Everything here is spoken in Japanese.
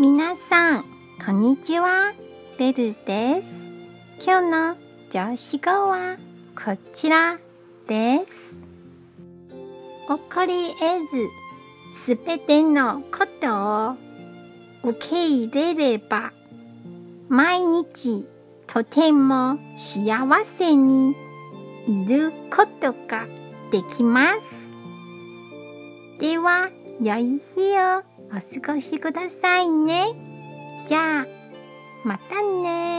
皆さん、こんにちは。ベルです。今日の上司語はこちらです。怒り得ず、すべてのことを受け入れれば、毎日とても幸せにいることができます。では、良い日をお過ごしくださいね。じゃあ、またね